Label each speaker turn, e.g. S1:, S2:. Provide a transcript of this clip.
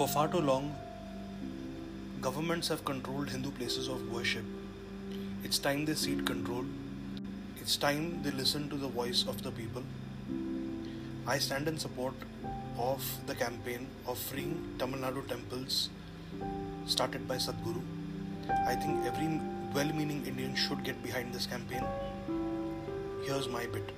S1: For far too long, governments have controlled Hindu places of worship. It's time they cede control. It's time they listen to the voice of the people. I stand in support of the campaign of freeing Tamil Nadu temples started by Sadhguru. I think every well meaning Indian should get behind this campaign. Here's my bit.